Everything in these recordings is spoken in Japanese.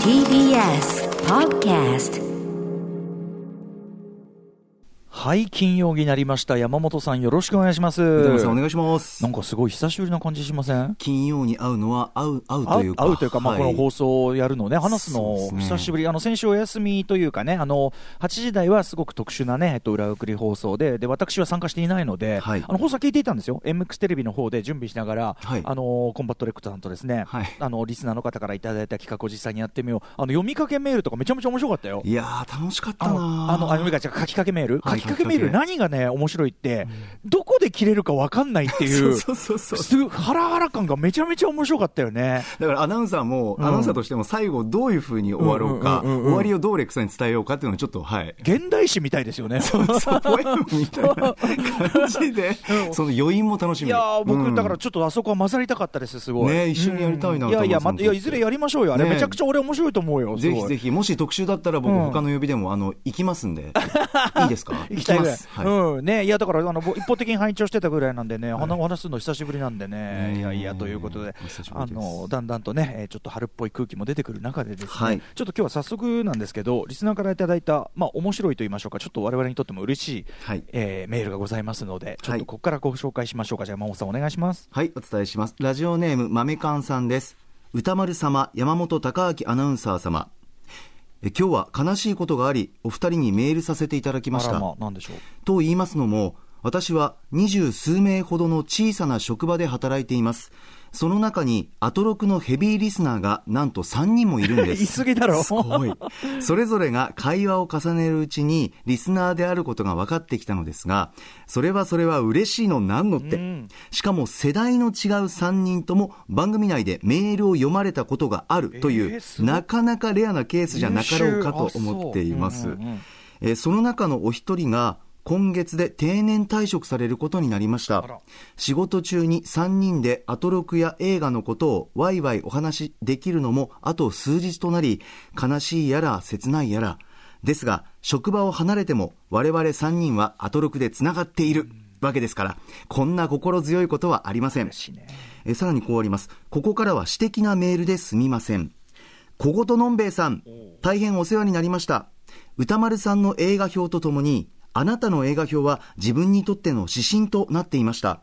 TBS Podcast はい、金曜日になりました。山本さん、よろしくお願いします。歌丸さんお願いします。なんかすごい久しぶりな感じしません？金曜に会うのは会う会うと会いううか会うというか、まあ、はい。この放送をやるのね、話すの久しぶり、あの先週お休みというかね、あの8時台はすごく特殊なね、えっと、裏送り放送で、で私は参加していないので、はい。あの放送は聞いていたんですよ、MX テレビの方で準備しながら、はい。あのコンバットレクターさんとですね、はい。あのリスナーの方からいただいた企画を実際にやってみよう、あの読みかけメールとかめちゃめちゃ面白かったよ。いやー楽しかったなあの、あの、あ読みかけ、書きかけメール、はい書きかけメール、書きか何がね、面白いって、どこで切れるか分かんないってい そうハラハラ感がめちゃめちゃ面白かったよね。だからアナウンサーも、ん。アナウンサーとしても最後どういうふうに終わろうか、終わりをどうレクさんに伝えようかっていうのをちょっとはい。現代史みたいですよね。そうポエムみたいな感じで、その余韻も楽しみいやー僕、うん。だからちょっとあそこは混ざりたかったです、すごい。ね一緒にやりたいなうん。いやいや、いやいずれやりましょうよ、あれ、ね。めちゃくちゃ俺、面白いと思うよ、ぜひぜひ。ひ、もし特集だったら僕、うん。他の曜日でも、あの、行きますんで。いいですか？行きたいぐらい。うん。ね、いやだからあのぼ一方的に拝聴してたぐらいなんでね、い。お話するの久しぶりなんでね、ねいやいやということであのだんだんとね、えーちょっと春っぽい空気も出てくる中で、ですね、はい。ちょっと今日は早速なんですけど、リスナーからいただいた、まあ面白いと言いましょうか、ちょっと我々にとっても嬉しい、はい。えーメールがございますので、ちょっはいとここからご紹介しましょうか、じゃあ、山本さん、お願いします。はい、お伝えします。ラジオネーム、豆かんさんです。歌丸様、山本隆明アナウンサー様。え今日は悲しいことがあり、お二人にメールさせていただきました。まあ、なんでしょう？と言いますのも、私は二十数名ほどの小さな職場で働いています。その中に、アトロクのヘビーリスナーがなんと3人もいるんで言 いす。過ぎだろ。すごい。それぞれが会話を重ねるうちに、リスナーであることが分かってきたのですが、それはそれは嬉しいのなんのって。うんしかも世代の違う3人とも番組内でメールを読まれたことがあるという、なかなかレアなケースじゃなかろうかと思っています。その中のお一人が今月で定年退職されることになりました仕事中に3人でアトロクや映画のことをワイワイお話しできるのもあと数日となり悲しいやら切ないやらですが職場を離れても我々3人はアトロクでつながっているわけですからこんな心強いことはありません。えーさらにこうあります。ここからは私的なメールですみません。小言のんべえさん、大変お世話になりました。歌丸さんの映画表とともに、あなたの映画表は自分にとっての指針となっていました。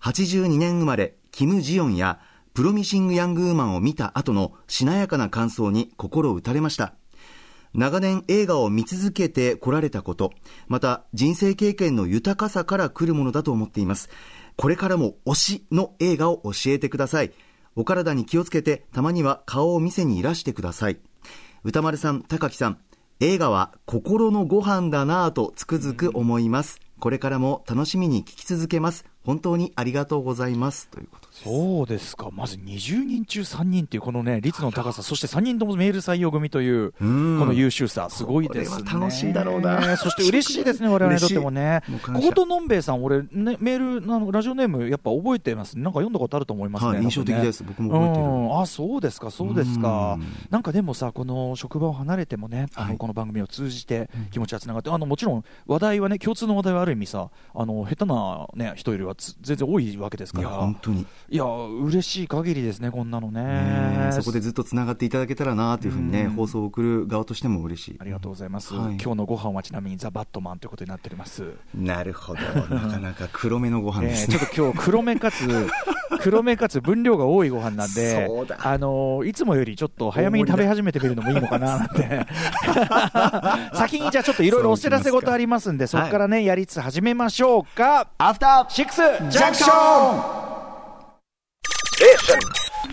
82年生まれ、キム・ジヨンや、プロミシング・ヤング・ウーマンを見た後のしなやかな感想に心打たれました。長年映画を見続けてこられたこと、また人生経験の豊かさから来るものだと思っています。これからも推しの映画を教えてください。お体に気をつけて、たまには顔を店にいらしてください。歌丸さん、高木さん、映画は心のご飯だなぁとつくづく思います。これからも楽しみに聞き続けます。本当にありがとうございます。ということです。そうですか、まず20人中3人っていう、このね、率の高さ、そして3人ともメール採用組という、こん。の優秀さ、すごいですね。これは楽しいだろうな。そして嬉しいですね、我々にとって もねこことのんべえさん、俺、ね、メール、あのラジオネーム、やっぱ覚えてます。なんか読んだことあると思いますね。はい印象的です。なんか僕も覚えてる。うん。あ、そうですか、そうですか。うん。なんかでもさ、この職場を離れてもね、あの、はい。この番組を通じて気持ちがつながって、あの、もちろん話題はね、共通の話題はある意味さ、あの、下手なね、人よりはつ全然多いわけですかいや、ら。本当に。いや、嬉しい限りですね、こんなのね。ねそこでずっとつながっていただけたらなというふうにね、うん放送を送る側としても嬉しい。ありがとうございます。はい今日のご飯はちなみにザ・バットマンということになっております。なるほど。なかなか黒めのご飯えですね。ーちょっと今日黒めかつ、黒めかつ分量が多いご飯なんで、あのーいつもよりちょっと早めに食べ始めてみるのもいいのかななんて。先にじゃあちょっといろいろお知らせ事ありますんで、そこからね、やりつつ始めましょうか。アフターシックスジャンクション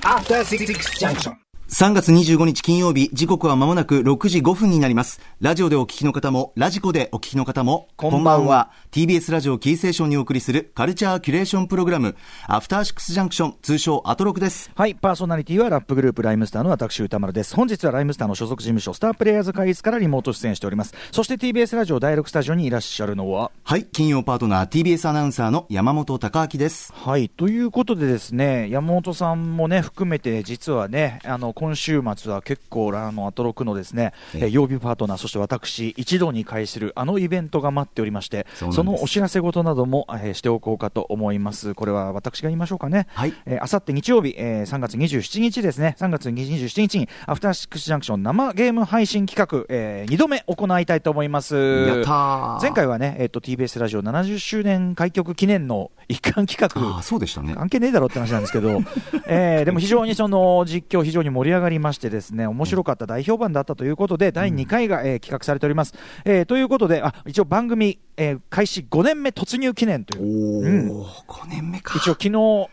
After Six Junction. 3月25日金曜日、時刻は間もなく6時5分になります。ラジオでお聞きの方も、ラジコでお聞きの方も、こんばんは TBS ラジオキーセーションにお送りするカルチャーキュレーションプログラム、アフターシックスジャンクション、通称アトロクです。はい、パーソナリティはラップグループライムスターの私歌丸です。本日はライムスターの所属事務所スタープレイヤーズ会議室からリモート出演しております。そして TBS ラジオ第6スタジオにいらっしゃるのは、はい、金曜パートナー TBS アナウンサーの山本貴明です。はい。ということでですね、山本さんもね、含めて、実はね、あの、今週末は結構、あの、アトロクのですね、ええー曜日パートナー、そして私、一度に会するあのイベントが待っておりまして、そのお知らせ事なども、えーしておこうかと思います。これは私が言いましょうかね。はいえーあさって日曜日、えー3月27日ですね、3月27日に、アフターシックスジャンクション生ゲーム配信企画、え2度目行いたいと思います。やったー前回はね、えっ、と、TBS ラジオ70周年開局記念の一環企画ああ、そうでしたね。関係ねえだろって話なんですけど、えーでも非常にその実況、非常に盛り上がりまして、ですね面白かった、大評判だったということで、第2回が、えー企画されております。えーということで、あ一応番組、えー開始5年目突入記念とおいう。お、5年目か。一応昨日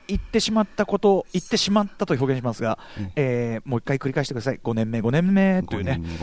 言ってしまったこと、言ってしまったと表現しますが、えーもう一回繰り返してください。5年目、5年目というね5、年目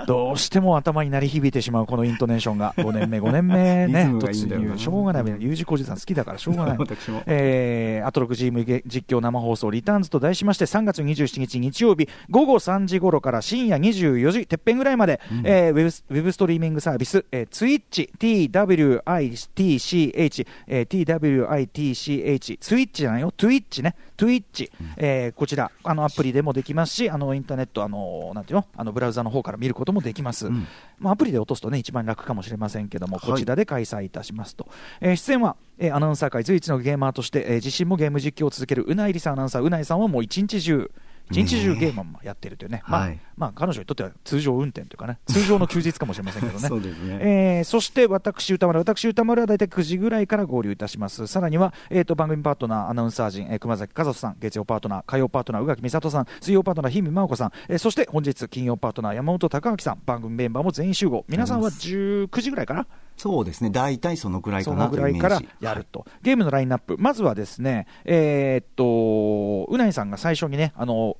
5 どうしても頭に鳴り響いてしまうこのイントネーションが、5年目、5年目ね、突入、しょうがない、U 字工事さん好きだからしょうがない。私も。えー、アトロク GM 実況生放送リターンズと題しまして3月27日日曜日午後3時頃から深夜24時てっぺんぐらいまで、えーウェブスウェブストリーミングサービス、えー、Twitch TWITCH、えー TWITCH ツイッチじゃないよ Twitch ね Twitch、えーこちらあのアプリでもできますしあのインターネットあのなんていうの？あのブラウザの方から見ることもできます、ん。まあ、アプリで落とすとね一番楽かもしれませんけどもはい。こちらで開催いたしますと、えー出演は、えーアナウンサー界随一のゲーマーとして、えー自身もゲーム実況を続けるうないりさんアナウンサーうないさんはもう一日中一日中ゲームもやってるというね、まあはい。まあ、彼女にとっては通常運転というかね。通常の休日かもしれませんけどね。そ。えーそして私、歌丸、私、歌丸は大体9時ぐらいから合流いたします。さらには、えー、と番組パートナー、アナウンサー陣、えー熊崎和人さん、月曜パートナー、火曜パートナー、宇垣美里さん、水曜パートナー、日見真央子さん、えーそして本日、金曜パートナー、山本隆明さん、番組メンバーも全員集合。皆さんは19時ぐらいかなそうですね。大体そのくらいかそなというイメージ。のぐらいからやると、ゲームのラインナップ、まずはですね、えーっと、うないさんが最初にね、あの、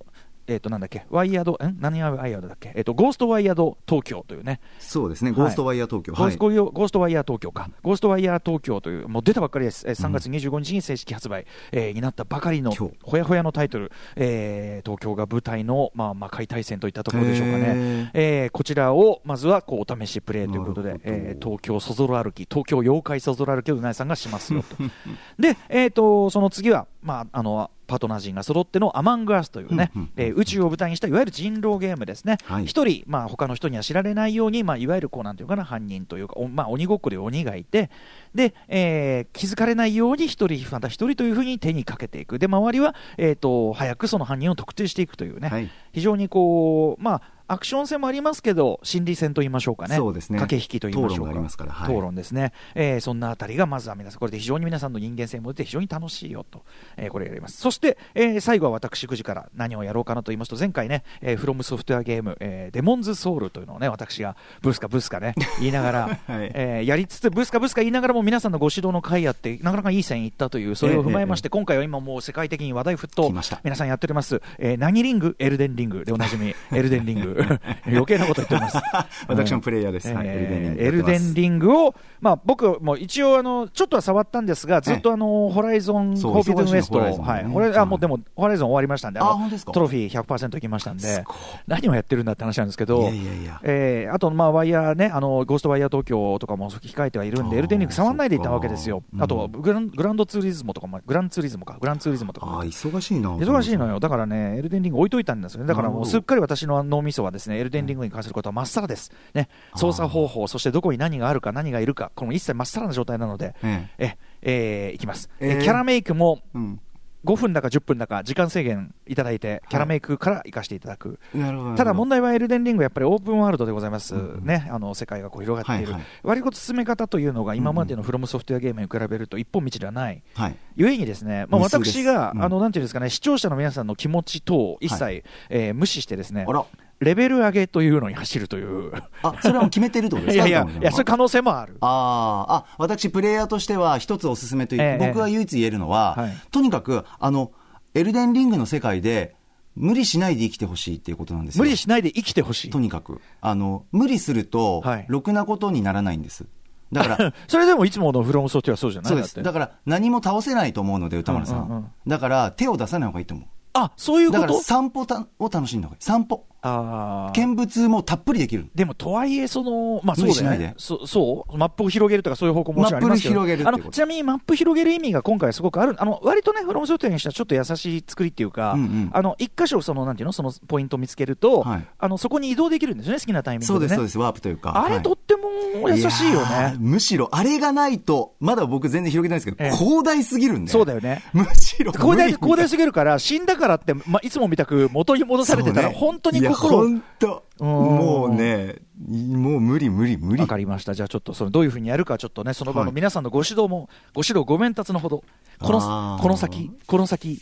えーっと、なんだっけ、ワイヤード、ん？何ワイヤードだっけ、えーっと、ゴーストワイヤード東京というね、そうですね。はい。ゴーストワイヤー東京。ゴーストゴーストワイヤー東京か、ゴーストワイヤー東京という、もう出たばっかりです、えー3月25日に正式発売、えーになったばかりのほやほやのタイトル、えー東京が舞台の、まあ、魔界大戦といったところでしょうかね。えーこちらをまずはこうお試しプレイということでえー東京そぞろ歩き、東京妖怪そぞろ歩きをうなえさんがしますよと。で、えー、とその次は、まあ、あのパートナー陣が揃ってのアマングアスというね、うんうんえー宇宙を舞台にしたいわゆる人狼ゲームですね。はい。一人、まあ、他の人には知られないように、まあ、いわゆるこうなんていうかな犯人というか、おまあ、鬼ごっこで鬼がいてで、えー気づかれないように一人また一人というふうに手にかけていく。で周りは、えー、と早くその犯人を特定していくというね、はい。非常にこう、まあ、アクション性もありますけど心理戦と言いましょうかね。そうですね。駆け引きと言いましょうか。討論がありますからはい。討論ですね、えーそんなあたりがまずは皆さんこれで非常に皆さんの人間性も出て非常に楽しいよと、えーこれやります。そして、えー最後は私9時から何をやろうかなと言いますと前回ね、えーフロムソフトウェアゲーム、えーデモンズソウルというのをね私がブスカブスカね 言いながら、はい。えーやりつつブスカブスカ言いながらも皆さんのご指導の回やってなかなかいい線いったというそれを踏まえまして、今回は今もう世界的に話題沸騰皆さんやっております、えー何リング？エルデンリングでおなじみ。エルデンリング 余計なこと言ってます。私もプレイヤーです。はい。えーエルデンリングを、まあ、僕も一応あの、ちょっとは触ったんですが、ずっとあのホライゾン、そうフォービドゥンウエスト、はい、これあはいもうでも、ホライゾン終わりましたんで、のあトロフィー100%いきましたんで何をやってるんだって話なんですけど、いやいやいや。えーあと、まあ、ワイヤーね、あのゴーストワイヤー東京とかも控えてはいるんで、エルデンリング触らないでいったわけですよ、あとグラン、グランドツーリズムとかも、グランツーリズムか、グランツーリズムとか忙しいな。忙しいのよ、だからね、エルデンリング置いといたんですよね、だからもうすっかり私の脳みそはですねエルデンリングに関することはまっさらです、ね、操作方法、そしてどこに何があるか、何がいるか、この一切まっさらな状態なので、ええ。えーいきます、えー。えキャラメイクもうん。5分だか10分だか、時間制限いただいて、キャラメイクから行かせていただく。なるほど。ただ問題はエルデンリングはやっぱりオープンワールドでございます、うん。うんね、あの世界がこう広がっている、はいはい。割と進め方というのが今までのフロムソフトウェアゲームに比べると一本道ではない、はい。ゆえにですね、まあ、私が、うん。あのなんていうんですかね、視聴者の皆さんの気持ち等を一切、はえー無視してですねあ、ら。レベル上げというのに走るという、あ、それはもう決めてるってことですか？いやいやいや、そういう可能性もある。あーあ、私、プレイヤーとしては、一つおすすめという、ええ僕が唯一言えるのは、はいとにかく、あの、エルデンリングの世界で、無理しないで生きてほしいっていうことなんですよ。無理しないで生きてほしいと。にかく。あの、無理するとはい、ろくなことにならないんです。だから、それでもいつものフロムソフトはそうじゃない？そうです。だから、何も倒せないと思うので、歌丸さん。うんうんうんだから、手を出さない方がいいと思う。あ、そういうこだから、と散歩たを楽しんだ方がいい。散歩。あー見物もたっぷりできる。でもとはいえ、その、まあそう無理しないでだよね。そそう？マップを広げるとかそういう方向ももちろんありますけど。マップに広げるちなみにマップ広げる意味が今回すごくある、あの、割とね、フロムソフトウェアにしたらちょっと優しい作りっていうか、うんうんあの、一箇所その、なんていうの、そのポイントを見つけると、はいあの、そこに移動できるんですよね、好きなタイミングでね。そうです、そうです、ワープというか。あれはいとっても優しいよね。むしろ、あれがないと、まだ僕全然広げてないですけど、ええ広大すぎるんで。そうだよね。むしろ広大、広大すぎるから、死んだからって、まあ、いつもみたく元に戻されてたら、本当にいや心を本当もうね、もう無理無理無理わ。かりました。じゃあちょっとそのどういうふうにやるか、ちょっとね、その場のはい皆さんのご指導も、ご指導ご鞭達のほど、このこの先、この先、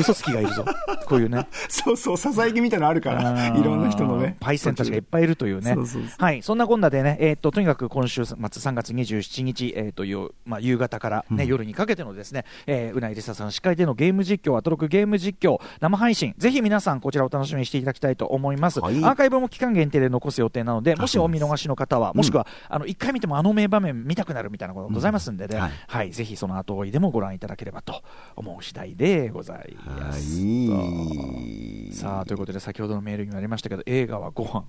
嘘つきがいるぞ。こういうね。そうそう、ささやきみたいなのあるから、いろんな人のね。パイセンたちがいっぱいいるというね。そうそうそうはい。そんなこんなでね、えーっと、とにかく今週末3月27日、えーっと、よまあ、夕方からね、夜にかけてのですね、えーうないりささん司会でのゲーム実況、アトロクゲーム実況、生配信、ぜひ皆さんこちらお楽しみにしていただきたいと思います。はいアーカイブも期間限定で残す予定なので、もしお見逃しの方は、もしくは、あの、一回見てもあの名場面見たくなるみたいなことございますんでね、うんはいはい。ぜひその後追いでもご覧いただければと思う次第でございます。はい。さあということで先ほどのメールにもありましたけど映画はご飯。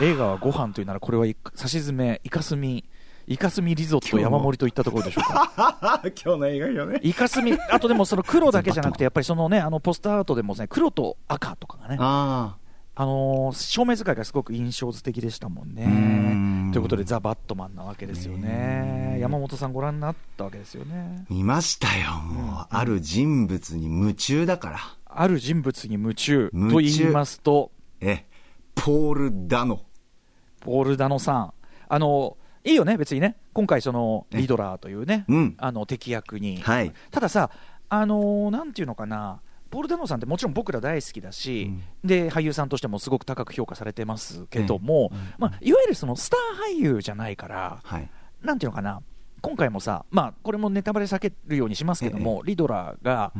映画はご飯というならこれはいさしずめイカスミイカスミリゾット山盛りといったところでしょうか。今日の映画よね。イカスミあとでもその黒だけじゃなくてやっぱりそのねあのポスターアートでもね黒と赤とかがね。ああのー照明使いがすごく印象的でしたもんね。ということでザ・バットマンなわけですよね。ね山本さんご覧になったわけですよね。あ、見ましたよ、もう。ある人物に夢中だから。ある人物に夢中。と言いますと。え、ポール・ダノ。ポール・ダノさん、あのいいよね、別にね、今回、そのねリドラーというね、うん。あの敵役に、はい。たださ、あのーなんていうのかな、ポール・ダノさんってもちろん僕ら大好きだし、で俳優さんとしてもすごく高く評価されてますけども、まあ、いわゆるそのスター俳優じゃないから、はい。なんていうのかな、今回もさ、まあ、これもネタバレ避けるようにしますけども、リドラーが、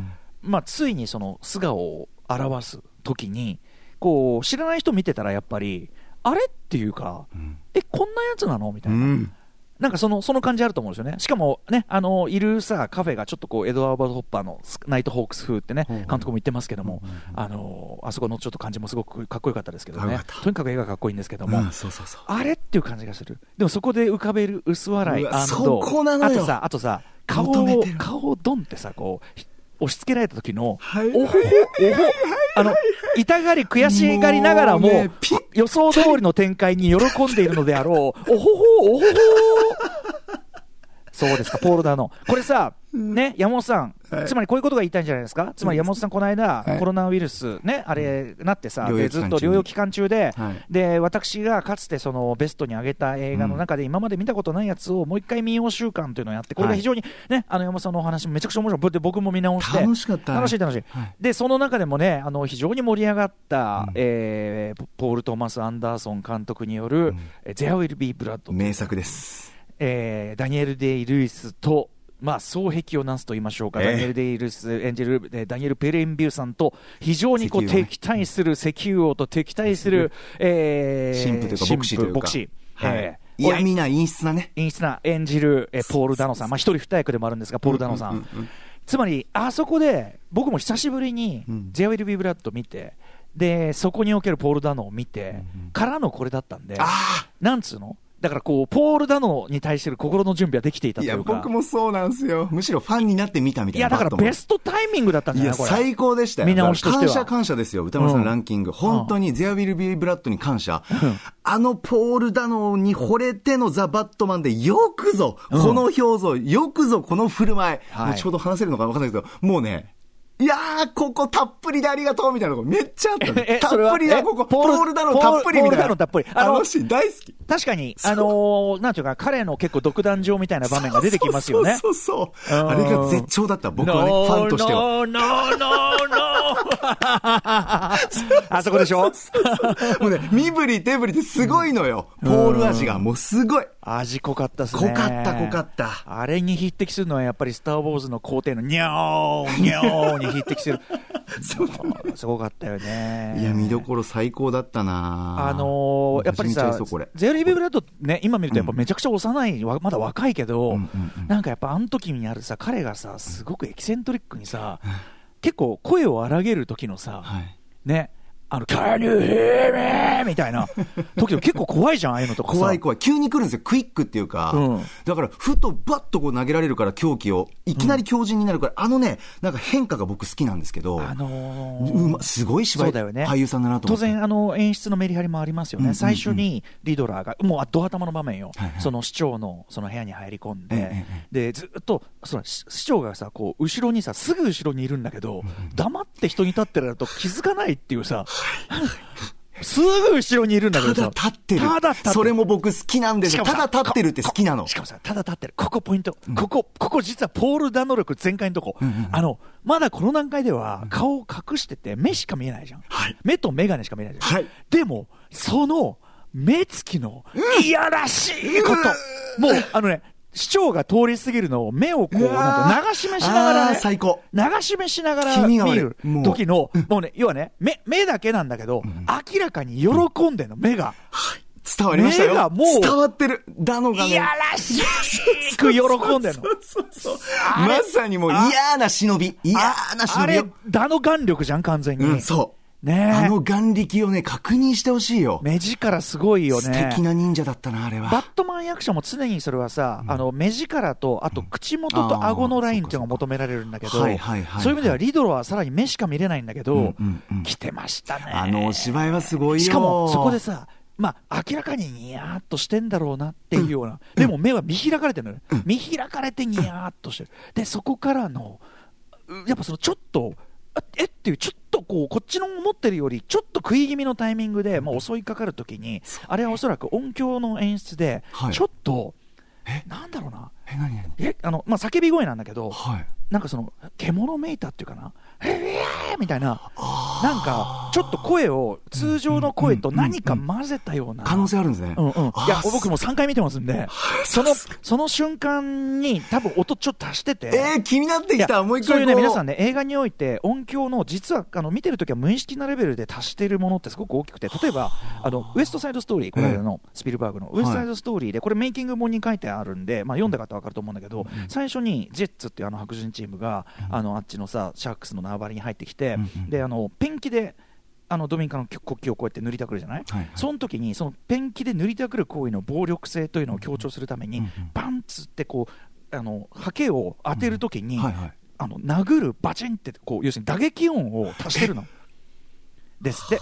まあ、ついにその素顔を表すときに、こう知らない人見てたらやっぱり、あれっていうか、え、こんなやつなのみたいな。うん。なんかそのその感じあると思うんですよね。しかもね、あの、いるさ、カフェがちょっとこう、エドワード・ホッパーのスナイト・ホークス風ってね、監督も言ってますけども、あの、あそこのちょっと感じもすごくかっこよかったですけどねとにかく絵がかっこいいんですけども、うん、そうそうそう。あれっていう感じがする。でもそこで浮かべる薄笑いあとさ、あとさ、顔を顔をドンってさ、こう、ひ押し付けられた時の、はい。おほほ、おほ、あの、痛がり悔しがりながらも、予想通りの展開に喜んでいるのであろう、おほほ、おほほ。そうですか、ポールダーの。これさ、ね、山本さん、はい。つまりこういうことが言いたいんじゃないですか、つまり山本さん、この間、はい。コロナウイルス、ね、あれ、なってさ、ずっと療養期間中で、はい。で私がかつてそのベストに挙げた映画の中で、今まで見たことないやつをもう一回見よう週間というのをやって、これが非常にね、あの山本さんのお話もめちゃくちゃ面白い、で僕も見直して、楽しかった楽しい、楽しい、はい。でその中でもね、あの非常に盛り上がった、うん。えーポール・トーマス・アンダーソン監督による、え There Will Be Blood 名作です。えーダニエル・デイ・ルイスと、まあ、双璧をなすと言いましょうか、ええ。ダニエル・デイ・ルイス演じる、えーダニエル・ペレンビューさんと、非常にこう、敵対する石油王と敵対する、えー神父というか牧師というか。牧師。はい。えー嫌味な陰湿なね。陰湿な演じる、えーポール・ダノさん、まあ、一人二役でもあるんですが、ポール・ダノさん。つまり、あそこで、僕も久しぶりにうん、There Will Be Blood 見て、で、そこにおけるポール・ダノを見て、からのこれだったんで、あなんつうの？だからこう、ポール・ダノに対する心の準備はできていたというか。僕もそうなんですよ。むしろファンになって見たみたいな。いや、だからベストタイミングだったんじいや、ゃない？これ。最高でしたよ。見直しとしては感謝感謝ですよ、歌丸さんのランキング。本当に、ゼア・ウィル・ビー・ブラッドに感謝。あのポール・ダノに惚れてのザ・バットマンで、よくぞ、この表情、よくぞ、この振る舞い。はいもうちょうど話せるのかわかんないけど、もうね、いやー、ここたっぷりでありがとうみたいなとこめっちゃあったのえたっぷりだ、えここ。ポールポール・ダノたっぷりみたいな。ポールダノたっぷりあのシーン大好き。確かに、あのーなんていうか、彼の結構独壇場みたいな場面が出てきますよね。そうそうそううんあれが絶頂だった、僕はね、ファンとしては。No, no, no, no, no. あそこでしょ？もうね、身振り手振りってすごいのよ。ポール味がもうすごい。味濃かったっすね。濃かった濃かったあれに匹敵するのはやっぱりスター・ウォーズの皇帝のニャーニャーに匹敵する。すごかったよね。いや、見どころ最高だったなあのーやっぱりさゼリービブラッドね、今見るとやっぱめちゃくちゃ幼い、わまだ若いけど、うんうんうんなんかやっぱあの時にあるさ、彼がさ、すごくエキセントリックにさ、結構声を荒げる時のさ、はい。ね、あの、Can you hear me? みたいな 時の結構怖いじゃん、ああいうのとかさ。怖い怖い。急に来るんですよ。クイックっていうか。うんだから、ふとバッとこう投げられるから狂気を、いきなり強靭になるから、あのね、なんか変化が僕好きなんですけど、あのーうますごい芝居、そうだよね俳優さんだなと。当然、あの演出のメリハリもありますよね、うんうんうん最初にリドラーが、もうド頭の場面よ、はいはいその市長のその部屋に入り込んで、ええでずっとその市市長がさこう後ろにさ、すぐ後ろにいるんだけど、黙って人に立ってると気づかないっていうさ、すぐ後ろにいるんだけどたださ、立ってる。ただ立ってる。それも僕好きなんですよ。ただ立ってるって好きなの。し。かもさ、ただ立ってる、ここポイント、ここ、ここ実はポール・ダノ力全開のとこ、あのまだこの段階では顔を隠してて、目しか見えないじゃん、はい。目と眼鏡しか見えないじゃん、はい。でも、その目つきのいやらしいこと、もうあのね、市長が通り過ぎるのを目をこうなんと流し目しながらね、最高流し目しながら見る時の、もうね、要はね、目目だけなんだけど、明らかに喜んでんの、目が。伝わりましたよ。目がもう伝わってる。ダノがね。いやらしく喜んでんの。そうそう。あれまさにもう嫌な忍び。嫌なあれ忍びよ。、だの眼力じゃん、完全に。うん、そう。ねえ。あの眼力をね、確認してほしいよ。目力すごいよ素ね。敵な忍者だったな、あれは。バットマン役者も常にそれはさ、あの目力と、あと口元と顎のラインっていうのが求められるんだけど、はいはいはいそういう意味ではリドロはさらに目しか見れないんだけど、うんうんうん。来てましたね。あのお芝居はすごいよ。しかもそこでさ、まあ、明らかにニヤーっとしてんだろうなっていうような、でも目は見開かれてるのよ、見開かれてニヤーっとしてる、でそこからの、うやっぱそのちょっと、あえっていう、ちょっとこう、こっちの思ってるより、ちょっと食い気味のタイミングで、もう襲いかかるときに、あれはおそらく音響の演出ではい、ちょっと、なんだろうな、え、あのまあ、叫び声なんだけど、はい。なんかその獣めいたっていうかな、えーみたいな、なんかちょっと声を通常の声と何か混ぜたような。可能性あるんですね。うんうん、いや僕も3回見てますんで、そのその瞬間に、多分音ちょっと足してて、えー、気になってきた。もう一そういうね、皆さんね、映画において、音響の実はあの見てるときは無意識なレベルで足しているものってすごく大きくて、例えば、あのウエストサイドストーリー、これのスピルバーグのウエストサイドストーリーで、これ、メイキング本に書いてあるんで、まあ、読んだ方は分かると思うんだけど、最初にジェッツっていうあの白人チームが、あのあっちのさ、シャークスの縄張りに入ってきて、であのペンキであのドミニカの国旗をこうやって塗りたくるじゃない、はいはい。その時にそのペンキで塗りたくる行為の暴力性というのを強調するために、バンツってこうあのハケを当てる時に、はいはい。あの殴るバチンってこう要するに打撃音を足してるの。です。って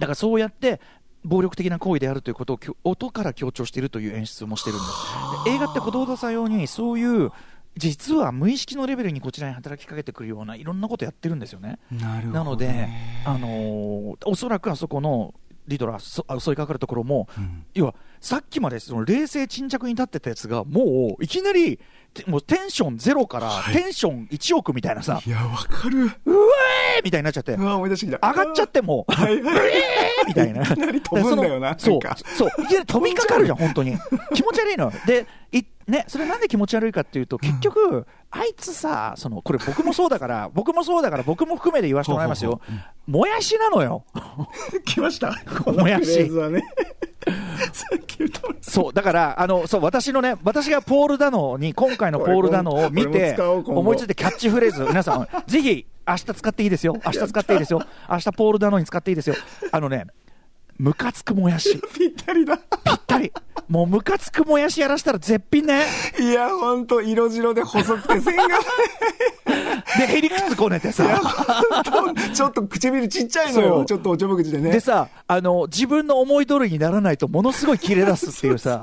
だからそうやって暴力的な行為であるということを音から強調しているという演出もしてるんです。で映画って小道さん用にそういう実は無意識のレベルにこちらに働きかけてくるようないろんなことやってるんですよねなるほどねなので、あのーおそらくあそこのリドラー襲いかかるところも、ん要はさっきまでその冷静沈着に立ってたやつがもういきなりてもうテンションゼロからテンション1億みたいなさ、いや、わかる。うわーみたいになっちゃって思い出してきた。上がっちゃってもう、はいはい。えーみたいな。いきなり飛ぶんだよなそうそう、いきなり飛びかかるじゃん、本当に。気持ち悪いのよ。で、いね、それなんで気持ち悪いかっていうと、結局、あいつさ、その、これ僕もそうだから、僕もそうだから、僕も含めて言わせてもらいますよ。もやしなのよ。来ました？このもやし そう、だから、あの、そう、私のね、私がポール・ダノに、今回のポール・ダノを見て、思いついてキャッチフレーズ、皆さん、ぜひ、明日使っていいですよ。明日使っていいですよ。明日ポール・ダノに使っていいですよ。あのね、ムカつくもやし。ぴったりだ。ぴったり。もうムカつくもやしやらしたら絶品ね。いや、ほんと、色白で細くて線がね。で、へりくつこねてさ。ちょっと唇ちっちゃいのよ。ちょっとおちょぼ口でね。でさ、あの、自分の思い通りにならないとものすごいキレ出すっていうさ、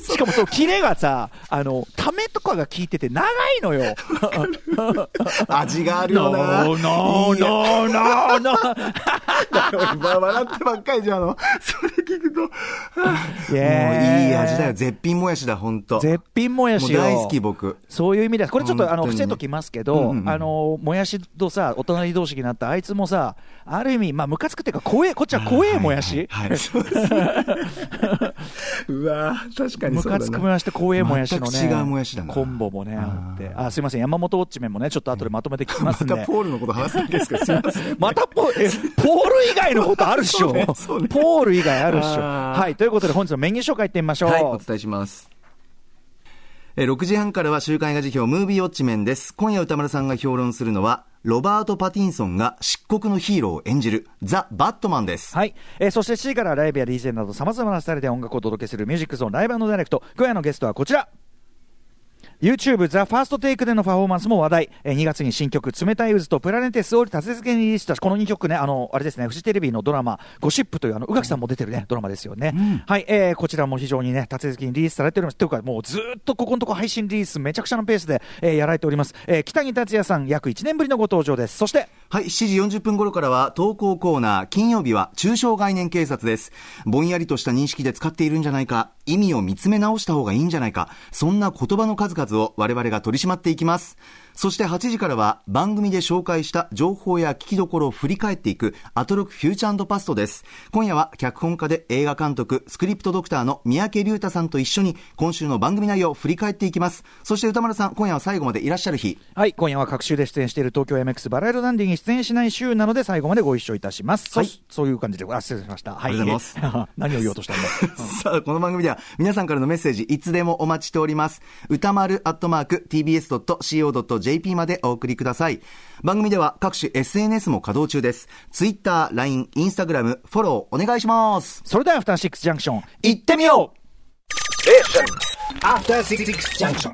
しかもそのキレがさ、あの、ためとかが効いてて長いのよ。味があるよな。No, no, no, no, no. 笑ってばっかりじゃん。あの、それ聞くと。もうイエーイいい味だよ。絶品もやしだ、ほんと。絶品もやし大好き、僕。そういう意味では、これちょっとあの伏せときますけうんど、うんうんあのもやしとさ、お隣同士になったあいつもさ、ある意味、まあ、ムカつくっていうか、怖え、こっちは怖えもやし、はい。はいそうですね うわ確かにム。カつくもやしと怖えもやしのね、違うもやしだなコンボもね、あって、ああすいません、山本ウォッチメンもね、ちょっと後でまとめて聞きますんで。またポールのこと話すんですか？すいません。またポえポール以外のことあるっしょ、ねポール以外あるっしょ。はい、ということで本日のメニュー紹介いってみましょう。はい、お伝えします。えー6時半からは週刊映画辞表ムービーウォッチメンです。今夜歌丸さんが評論するのは、ロバート・パティンソンが漆黒のヒーローを演じるザ・バットマンです。はい、えーそして7時からライブや DJ などさまざまなスタイルで音楽をお届けするミュージックゾーンライブダイレクト今夜のゲストはこちら YouTube ザ・ファーストテイクでのパフォーマンスも話題、えー2月に新曲「冷たい渦」と「プラネテス」を立て付けにリリースしたこの2曲ねあのあれですねフジテレビのドラマ「ゴシップ」というあの宇垣さんも出てるねドラマですよね、はい、えーこちらも非常にね立て付けにリリースされております。というかもうずーっとここのとこ配信リリースめちゃくちゃのペースで、えーやられております、えー北木達也さん約1年ぶりのご登場です。そしてはい、7時40分頃からは投稿コーナー、金曜日は中小概念警察です。ぼんやりとした認識で使っているんじゃないか、意味を見つめ直した方がいいんじゃないか、そんな言葉の数々を我々が取り締まっていきます。そして8時からは番組で紹介した情報や聞きどころを振り返っていくアトロクフューチャーパストです。今夜は脚本家で映画監督、スクリプトドクターの三宅隆太さんと一緒に今週の番組内容を振り返っていきます。そして歌丸さん、今夜は最後までいらっしゃる日。はい、今夜は各週で出演している東京 MX バラエロダンディに出演しない週なので最後までご一緒いたします。そはいそういう感じで、あ、失礼しました。はい。ありがとうございます。何を言おうとしたんだ。さあ、この番組では皆さんからのメッセージいつでもお待ちしております。歌丸アットマーク tbs.co.jp までお送りください。番組では各種 SNS も稼働中です。Twitter、LINE、Instagram、フォローお願いします。それでは、アフターシックスジャンクション、行ってみよう After Six Junction.